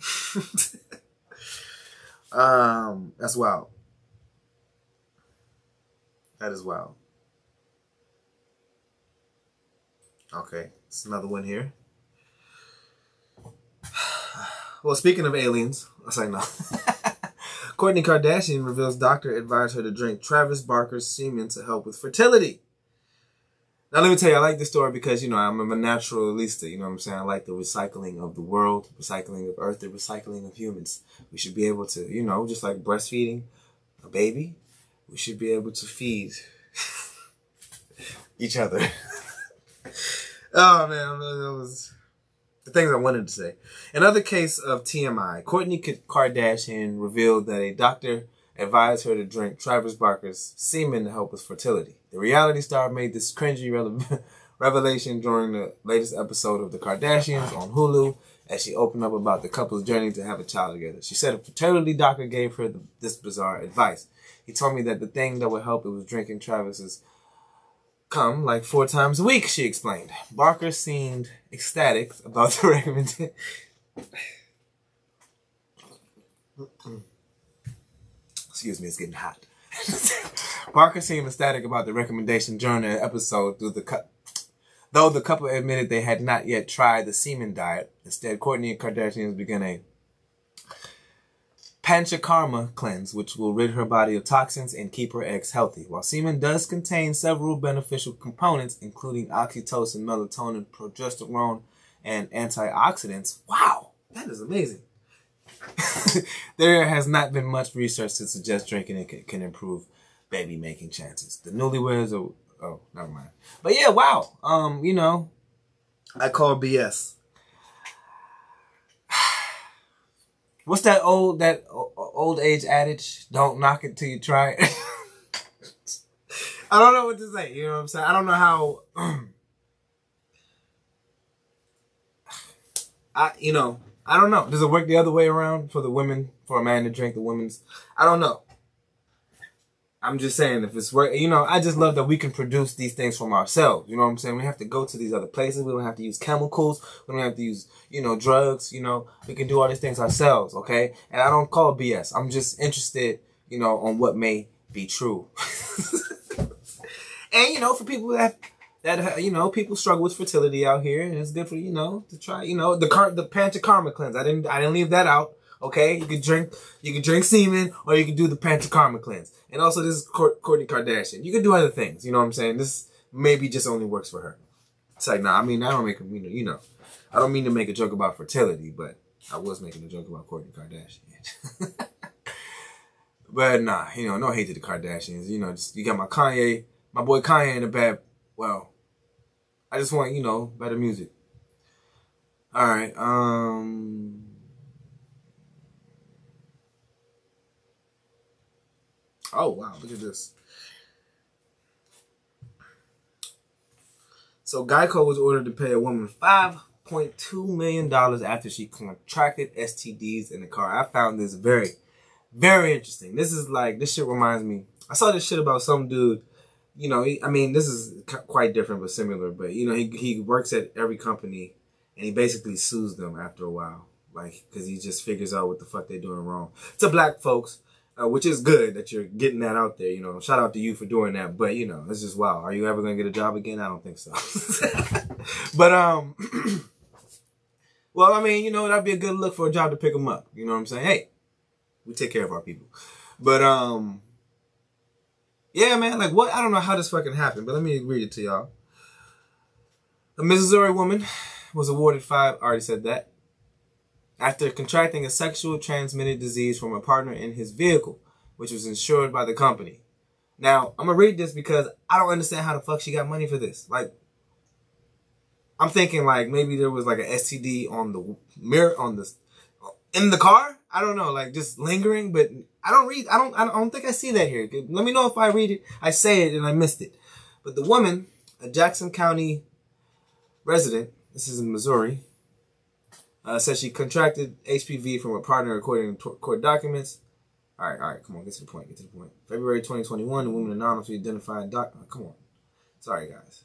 um, that's wild. That is wild. Okay, it's another one here. Well, speaking of aliens, I say no. Kourtney Kardashian reveals doctor advised her to drink Travis Barker's semen to help with fertility. Now, let me tell you, I like this story because, you know, I'm a naturalista. You know what I'm saying? I like the recycling of the world, recycling of Earth, the recycling of humans. We should be able to, you know, just like breastfeeding a baby, we should be able to feed each other. oh, man, that was the things I wanted to say. Another case of TMI. Kourtney Kardashian revealed that a doctor advised her to drink Travis Barker's semen to help with fertility. The reality star made this cringy revelation during the latest episode of The Kardashians on Hulu as she opened up about the couple's journey to have a child together. She said a fertility doctor gave her the, this bizarre advice. He told me that the thing that would help it was drinking Travis's come like four times a week, she explained. Barker seemed ecstatic about the recommendation. Excuse me, it's getting hot. Barker seemed ecstatic about the recommendation during the episode through the cut. Though the couple admitted they had not yet tried the semen diet, instead Kourtney and Kardashians began a Panchakarma cleanse, which will rid her body of toxins and keep her eggs healthy. While semen does contain several beneficial components, including oxytocin, melatonin, progesterone, and antioxidants. Wow, that is amazing. there has not been much research to suggest drinking it can, improve baby making chances. The newlyweds are oh, never mind. But yeah, wow. Um, you know, I call BS. What's that old that old age adage? Don't knock it till you try it. I don't know what to say. You know what I'm saying? I don't know how. I you know I don't know. Does it work the other way around for the women for a man to drink the women's? I don't know. I'm just saying if it's work, you know, I just love that we can produce these things from ourselves. You know what I'm saying? We have to go to these other places. We don't have to use chemicals. We don't have to use, you know, drugs. You know, we can do all these things ourselves. Okay. And I don't call BS. I'm just interested, you know, on what may be true. and you know, for people that that you know, people struggle with fertility out here, and it's good for you know to try. You know, the car the Panther Karma cleanse. I didn't I didn't leave that out. Okay, you can drink you can drink semen, or you can do the panchakarma cleanse. And also, this is Court- Kourtney Kardashian. You can do other things. You know what I'm saying? This maybe just only works for her. It's like, nah. I mean, I don't make a you know, you know, I don't mean to make a joke about fertility, but I was making a joke about Kourtney Kardashian. but nah, you know, no hate to the Kardashians. You know, just you got my Kanye, my boy Kanye in the bad. Well, I just want you know better music. All right. Um. Oh wow! Look at this. So Geico was ordered to pay a woman five point two million dollars after she contracted STDs in the car. I found this very, very interesting. This is like this shit reminds me. I saw this shit about some dude. You know, he, I mean, this is quite different but similar. But you know, he he works at every company, and he basically sues them after a while, like because he just figures out what the fuck they're doing wrong. To black folks, uh, which is good that you're getting that out there. You know, shout out to you for doing that. But you know, it's just wow. Are you ever gonna get a job again? I don't think so. but um, well, I mean, you know, that'd be a good look for a job to pick them up. You know what I'm saying? Hey, we take care of our people. But um, yeah, man. Like what? I don't know how this fucking happened, but let me read it to y'all. A Missouri woman was awarded five. I already said that after contracting a sexual transmitted disease from a partner in his vehicle, which was insured by the company. Now, I'm gonna read this because I don't understand how the fuck she got money for this. Like, I'm thinking like maybe there was like a STD on the mirror on the in the car. I don't know, like just lingering, but I don't read. I don't. I don't think I see that here. Let me know if I read it. I say it and I missed it. But the woman, a Jackson County resident, this is in Missouri, uh, says she contracted HPV from a partner according to court documents. All right, all right, come on, get to the point, get to the point. February 2021, the woman anonymously identified doc. oh, come on, sorry guys.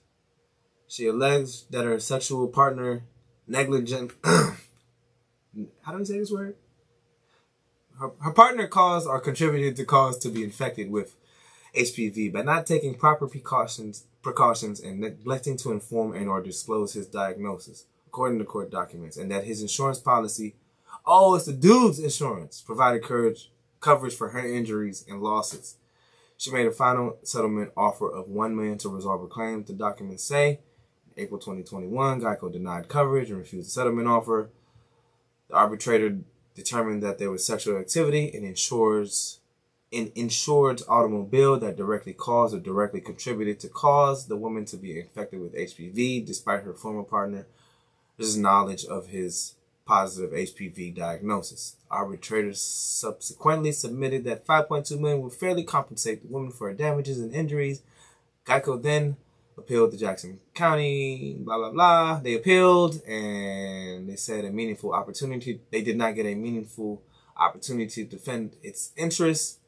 She alleged that her sexual partner negligent. How do you say this word? Her, her partner caused or contributed to cause to be infected with HPV by not taking proper precautions, precautions and neglecting to inform and or disclose his diagnosis according to court documents, and that his insurance policy, oh, it's the dude's insurance, provided courage, coverage for her injuries and losses. She made a final settlement offer of one million to resolve her claim. The documents say, in April 2021, Geico denied coverage and refused the settlement offer. The arbitrator determined that there was sexual activity in insures in insured's automobile that directly caused or directly contributed to cause the woman to be infected with HPV, despite her former partner his knowledge of his positive HPV diagnosis. Arbitrators subsequently submitted that 5.2 million would fairly compensate the woman for her damages and injuries. Geico then appealed to Jackson County, blah blah blah. They appealed and they said a meaningful opportunity. They did not get a meaningful opportunity to defend its interests.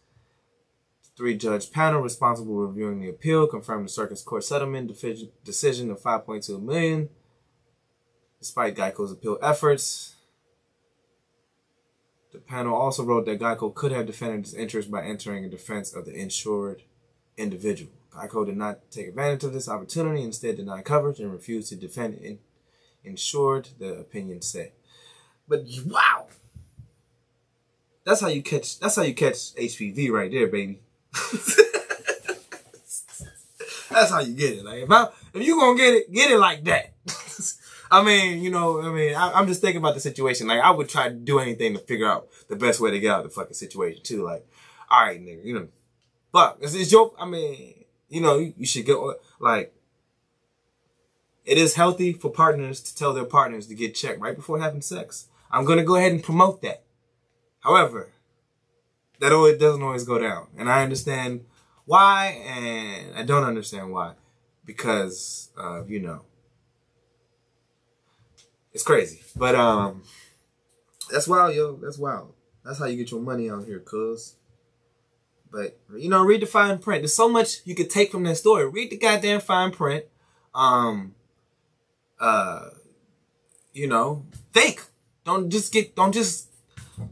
Three judge panel responsible reviewing the appeal confirmed the circus court settlement decision of 5.2 million. Despite Geico's appeal efforts, the panel also wrote that Geico could have defended its interest by entering a defense of the insured individual. Geico did not take advantage of this opportunity, instead denied coverage and refused to defend in, insured, the opinion said. But wow! that's how you catch. That's how you catch HPV right there, baby. that's how you get it. Like if I, if you gonna get it, get it like that. I mean, you know, I mean, I, I'm just thinking about the situation. Like I would try to do anything to figure out the best way to get out of the fucking situation too. Like, all right, nigga, you know, fuck, it's, it's your. I mean, you know, you, you should get like. It is healthy for partners to tell their partners to get checked right before having sex. I'm gonna go ahead and promote that. However, that always doesn't always go down, and I understand why, and I don't understand why, because uh, you know, it's crazy. But um, that's wild, yo. That's wild. That's how you get your money out here, cuz. But you know, read the fine print. There's so much you could take from that story. Read the goddamn fine print. Um, uh, you know, think. Don't just get. Don't just.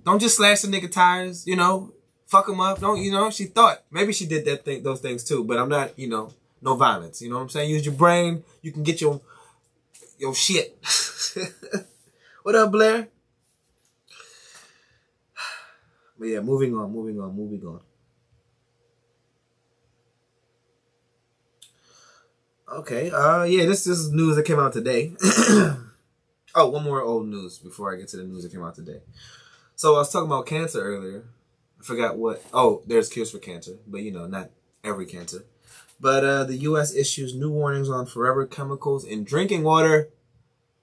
Don't just slash the nigga tires. You know, fuck him up. Don't. You know, she thought maybe she did that thing, those things too. But I'm not. You know, no violence. You know what I'm saying? Use your brain. You can get your your shit. what up, Blair? But yeah, moving on, moving on, moving on. Okay, uh, yeah, this, this is news that came out today. oh, one more old news before I get to the news that came out today. So I was talking about cancer earlier. I forgot what. Oh, there's cures for cancer, but you know, not every cancer. But uh, the U.S. issues new warnings on forever chemicals in drinking water.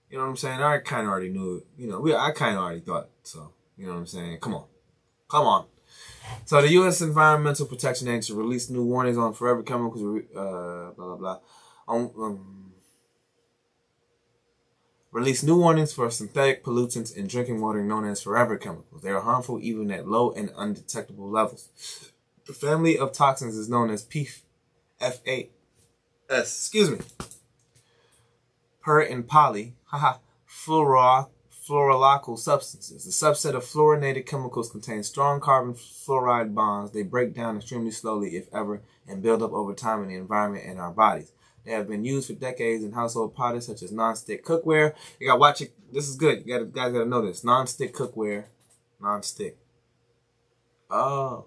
You know what I'm saying? I kind of already knew it. You know, we I kind of already thought so. You know what I'm saying? Come on, come on. So the U.S. Environmental Protection Agency released new warnings on forever chemicals. Uh, blah blah blah. On, um, new warnings for synthetic pollutants in drinking water known as forever chemicals. They are harmful even at low and undetectable levels. The family of toxins is known as PFAS. Excuse me. Per and poly, haha, fluoro, fluoroalkyl substances. The subset of fluorinated chemicals contain strong carbon fluoride bonds. They break down extremely slowly, if ever, and build up over time in the environment and our bodies. They have been used for decades in household products such as non-stick cookware. You gotta watch it. This is good. You gotta, guys gotta know this. Non-stick cookware. Non-stick. Oh.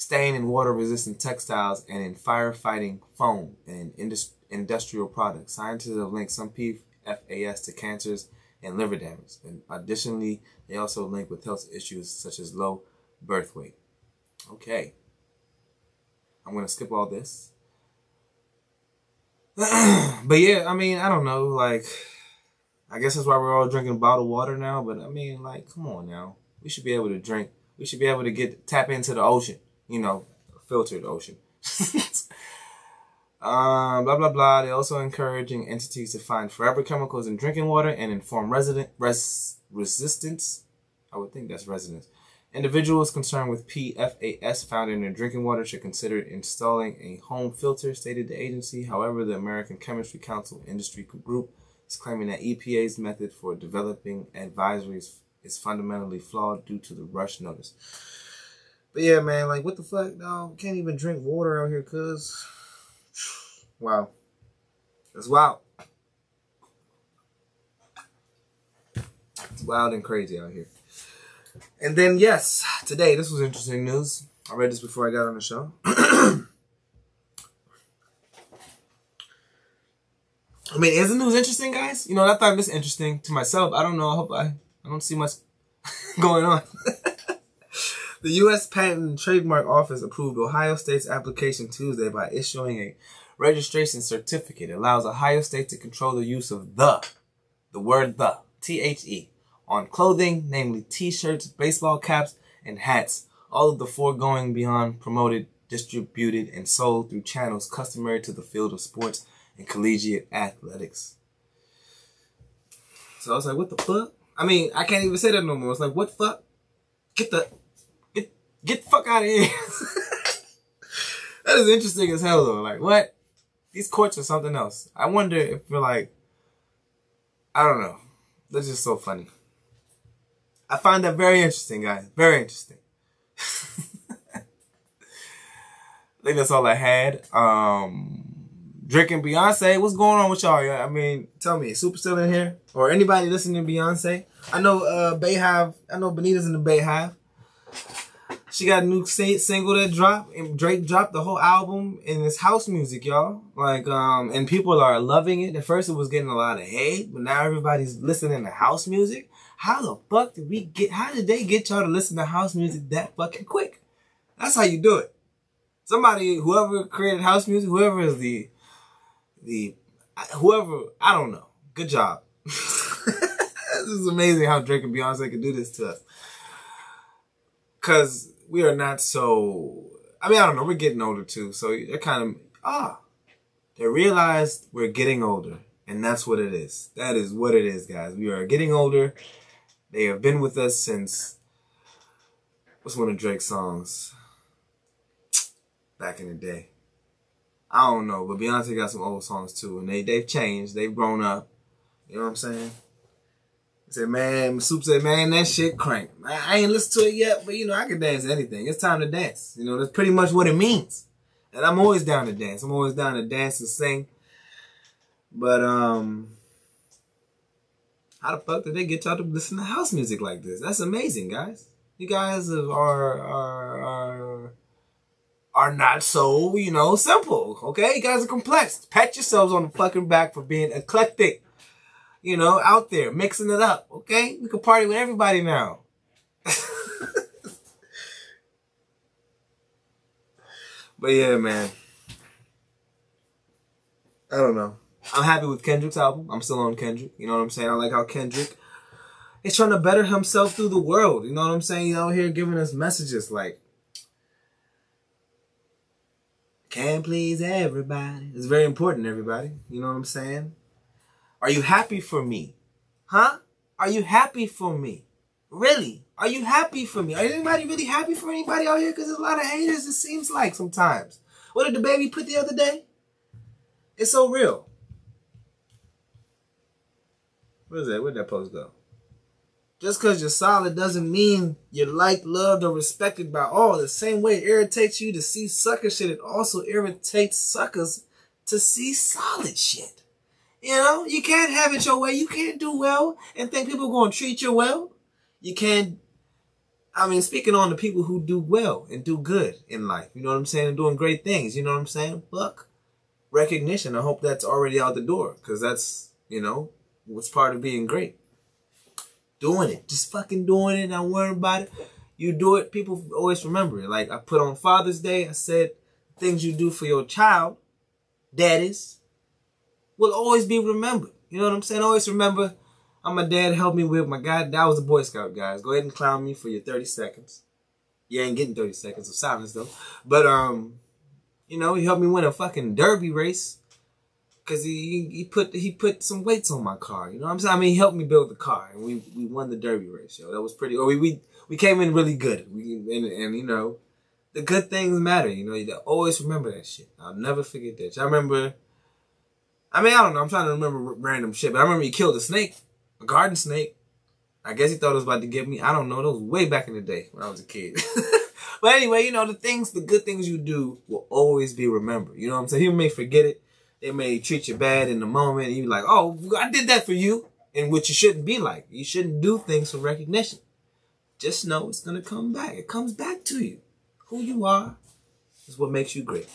Stain and water resistant textiles and in firefighting foam and indus- industrial products. Scientists have linked some PFAS to cancers and liver damage. And additionally, they also link with health issues such as low birth weight. Okay. I'm gonna skip all this. but yeah, I mean, I don't know. Like, I guess that's why we're all drinking bottled water now. But I mean, like, come on now. We should be able to drink. We should be able to get tap into the ocean. You know, filtered ocean. um, blah blah blah. They're also encouraging entities to find forever chemicals in drinking water and inform resident res, resistance. I would think that's residents. Individuals concerned with PFAS found in their drinking water should consider installing a home filter, stated the agency. However, the American Chemistry Council industry group is claiming that EPA's method for developing advisories is fundamentally flawed due to the rush notice. But yeah, man, like what the fuck, dog? Can't even drink water out here, cuz. Wow. That's wild. It's wild and crazy out here. And then, yes, today, this was interesting news. I read this before I got on the show. I mean, is the news interesting, guys? You know, I thought this interesting to myself. I don't know. I hope I, I don't see much going on. the U.S. Patent and Trademark Office approved Ohio State's application Tuesday by issuing a registration certificate. It allows Ohio State to control the use of the, the word the, T-H-E, on clothing, namely t-shirts, baseball caps, and hats. All of the foregoing beyond promoted, distributed, and sold through channels customary to the field of sports and collegiate athletics. So I was like, what the fuck? I mean, I can't even say that no more. It's like, what fuck? Get the, get, the fuck out of here. that is interesting as hell though. Like, what? These courts are something else. I wonder if we're like, I don't know. That's just so funny. I find that very interesting, guys. Very interesting. I think that's all I had. Um, drinking Beyonce. What's going on with y'all? I mean, tell me, Super still in here, or anybody listening to Beyonce? I know uh BeyHive. I know Benita's in the BeyHive. She got a new single that dropped, and Drake dropped the whole album in this house music, y'all. Like, um, and people are loving it. At first, it was getting a lot of hate, but now everybody's listening to house music. How the fuck did we get? How did they get y'all to listen to house music that fucking quick? That's how you do it. Somebody, whoever created house music, whoever is the, the, whoever, I don't know. Good job. this is amazing how Drake and Beyonce can do this to us. Cause we are not so, I mean, I don't know, we're getting older too. So they're kind of, ah, they realized we're getting older. And that's what it is. That is what it is, guys. We are getting older. They have been with us since, what's one of Drake's songs? Back in the day. I don't know, but Beyonce got some old songs too, and they they've changed, they've grown up. You know what I'm saying? Said, man, Soup said, man, that shit crank. I, I ain't listened to it yet, but you know, I can dance anything. It's time to dance. You know, that's pretty much what it means. And I'm always down to dance. I'm always down to dance and sing. But um how the fuck did they get y'all to listen to house music like this? That's amazing, guys. You guys are are are are not so, you know, simple. Okay? You guys are complex. Pat yourselves on the fucking back for being eclectic. You know, out there, mixing it up. Okay? We can party with everybody now. but yeah, man. I don't know. I'm happy with Kendrick's album. I'm still on Kendrick. You know what I'm saying? I like how Kendrick is trying to better himself through the world. You know what I'm saying? He's out here giving us messages like, Can't please everybody. It's very important, everybody. You know what I'm saying? Are you happy for me? Huh? Are you happy for me? Really? Are you happy for me? Are anybody really happy for anybody out here? Because there's a lot of haters, it seems like sometimes. What did the baby put the other day? It's so real. What is that? Where'd that post go? Just because you're solid doesn't mean you're liked, loved, or respected by all. The same way it irritates you to see sucker shit, it also irritates suckers to see solid shit. You know, you can't have it your way. You can't do well and think people are going to treat you well. You can't, I mean, speaking on the people who do well and do good in life, you know what I'm saying? And doing great things, you know what I'm saying? Fuck recognition. I hope that's already out the door because that's, you know, what's part of being great doing it. Just fucking doing it, not worrying about it. You do it, people always remember it. Like I put on Father's Day, I said things you do for your child, daddies, will always be remembered. You know what I'm saying? Always remember I'm my dad helped me with my guy. That was a Boy Scout, guys. Go ahead and clown me for your 30 seconds. You ain't getting 30 seconds of silence though. But um, you know, he helped me win a fucking derby race. Cause he he put he put some weights on my car. You know what I'm saying? I mean, he helped me build the car, and we we won the Derby race. Yo, that was pretty. Or we we we came in really good. We and, and you know, the good things matter. You know, you always remember that shit. I'll never forget that. I remember. I mean, I don't know. I'm trying to remember random shit, but I remember he killed a snake, a garden snake. I guess he thought it was about to get me. I don't know. That was way back in the day when I was a kid. but anyway, you know, the things, the good things you do will always be remembered. You know what I'm saying? You may forget it they may treat you bad in the moment. You're like, oh, I did that for you. And what you shouldn't be like. You shouldn't do things for recognition. Just know it's going to come back. It comes back to you. Who you are is what makes you great.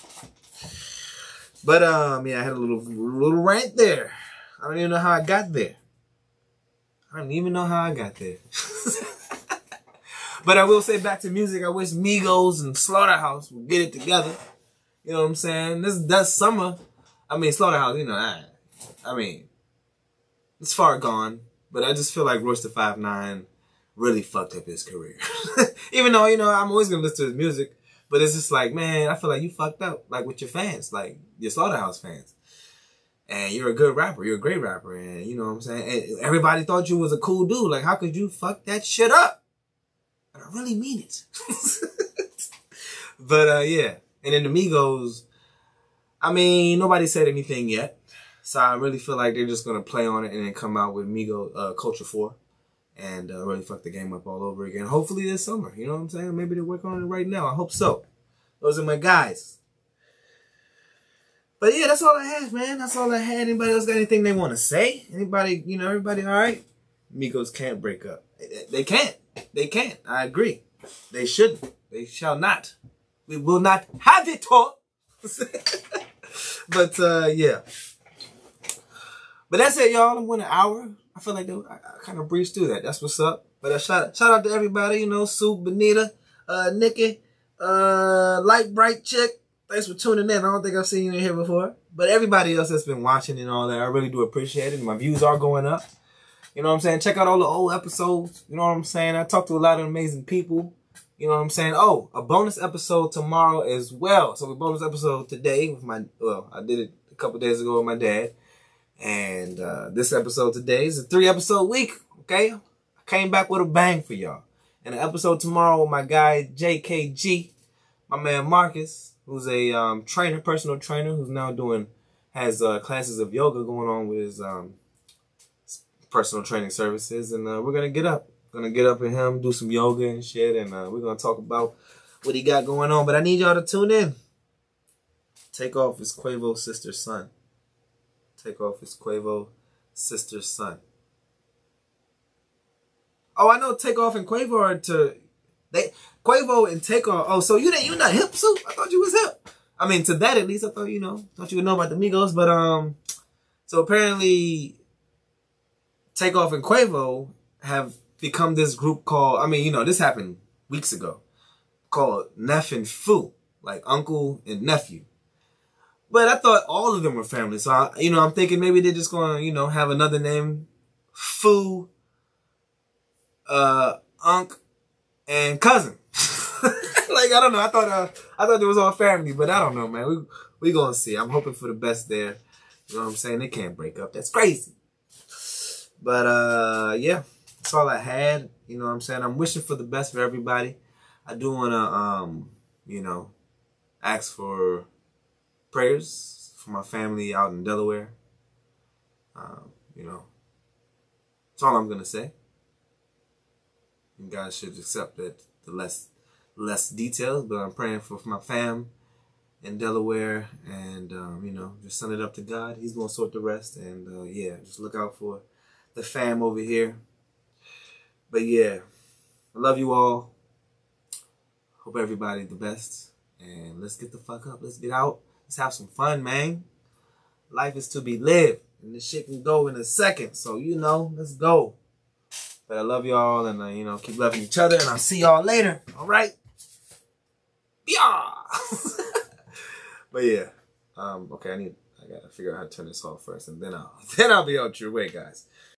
But, um, yeah, I had a little, little rant there. I don't even know how I got there. I don't even know how I got there. but I will say back to music, I wish Migos and Slaughterhouse would get it together. You know what I'm saying? This that's summer. I mean, Slaughterhouse, you know, I, I mean, it's far gone, but I just feel like da Five Nine really fucked up his career. Even though, you know, I'm always gonna listen to his music, but it's just like, man, I feel like you fucked up, like with your fans, like your Slaughterhouse fans. And you're a good rapper, you're a great rapper, and you know what I'm saying? And everybody thought you was a cool dude. Like, how could you fuck that shit up? And I really mean it. but uh yeah. And then the Migos, I mean, nobody said anything yet. So I really feel like they're just to play on it and then come out with Migo uh, Culture 4 and uh, really fuck the game up all over again. Hopefully this summer. You know what I'm saying? Maybe they're working on it right now. I hope so. Those are my guys. But yeah, that's all I have, man. That's all I had. Anybody else got anything they want to say? Anybody, you know, everybody all right? Migos can't break up. They can't. They can't. I agree. They shouldn't. They shall not. We will not have it all. but uh yeah. But that's it, y'all. I'm an hour. I feel like I, I kind of breezed through that. That's what's up. But uh, shout shout out to everybody. You know, Sue, Benita, uh, Nikki, uh, Light Bright Chick. Thanks for tuning in. I don't think I've seen you in here before. But everybody else that's been watching and all that, I really do appreciate it. My views are going up. You know what I'm saying? Check out all the old episodes. You know what I'm saying? I talked to a lot of amazing people. You know what I'm saying? Oh, a bonus episode tomorrow as well. So a bonus episode today with my well, I did it a couple days ago with my dad. And uh, this episode today is a three episode week. Okay, I came back with a bang for y'all. And an episode tomorrow with my guy JKG, my man Marcus, who's a um, trainer, personal trainer, who's now doing has uh, classes of yoga going on with his um, personal training services. And uh, we're gonna get up, gonna get up with him do some yoga and shit, and uh, we're gonna talk about what he got going on. But I need y'all to tune in. Takeoff his Quavo sister's son. Takeoff is Quavo sister's son. Oh, I know Takeoff and Quavo are to they Quavo and Takeoff. Oh, so you didn't you not hip soup? I thought you was hip. I mean, to that at least, I thought you know, thought you would know about the Migos, but um, so apparently, Takeoff and Quavo have become this group called. I mean, you know, this happened weeks ago, called Neff and Foo, like uncle and nephew. But I thought all of them were family. So, I, you know, I'm thinking maybe they're just going to, you know, have another name. Foo, uh, Unc, and Cousin. like, I don't know. I thought, uh, I thought it was all family, but I don't know, man. We, we gonna see. I'm hoping for the best there. You know what I'm saying? They can't break up. That's crazy. But, uh, yeah, that's all I had. You know what I'm saying? I'm wishing for the best for everybody. I do want to, um, you know, ask for prayers for my family out in Delaware. Um, you know, that's all I'm gonna say. You guys should accept that the less less details, but I'm praying for my fam in Delaware, and um, you know, just send it up to God. He's gonna sort the rest, and uh, yeah, just look out for the fam over here. But yeah, I love you all. Hope everybody the best, and let's get the fuck up. Let's get out. Let's have some fun, man. Life is to be lived, and this shit can go in a second. So you know, let's go. But I love y'all, and uh, you know, keep loving each other, and I'll see y'all later. All right. Yeah. but yeah. Um. Okay. I need. I gotta figure out how to turn this off first, and then I'll then I'll be out your way, guys.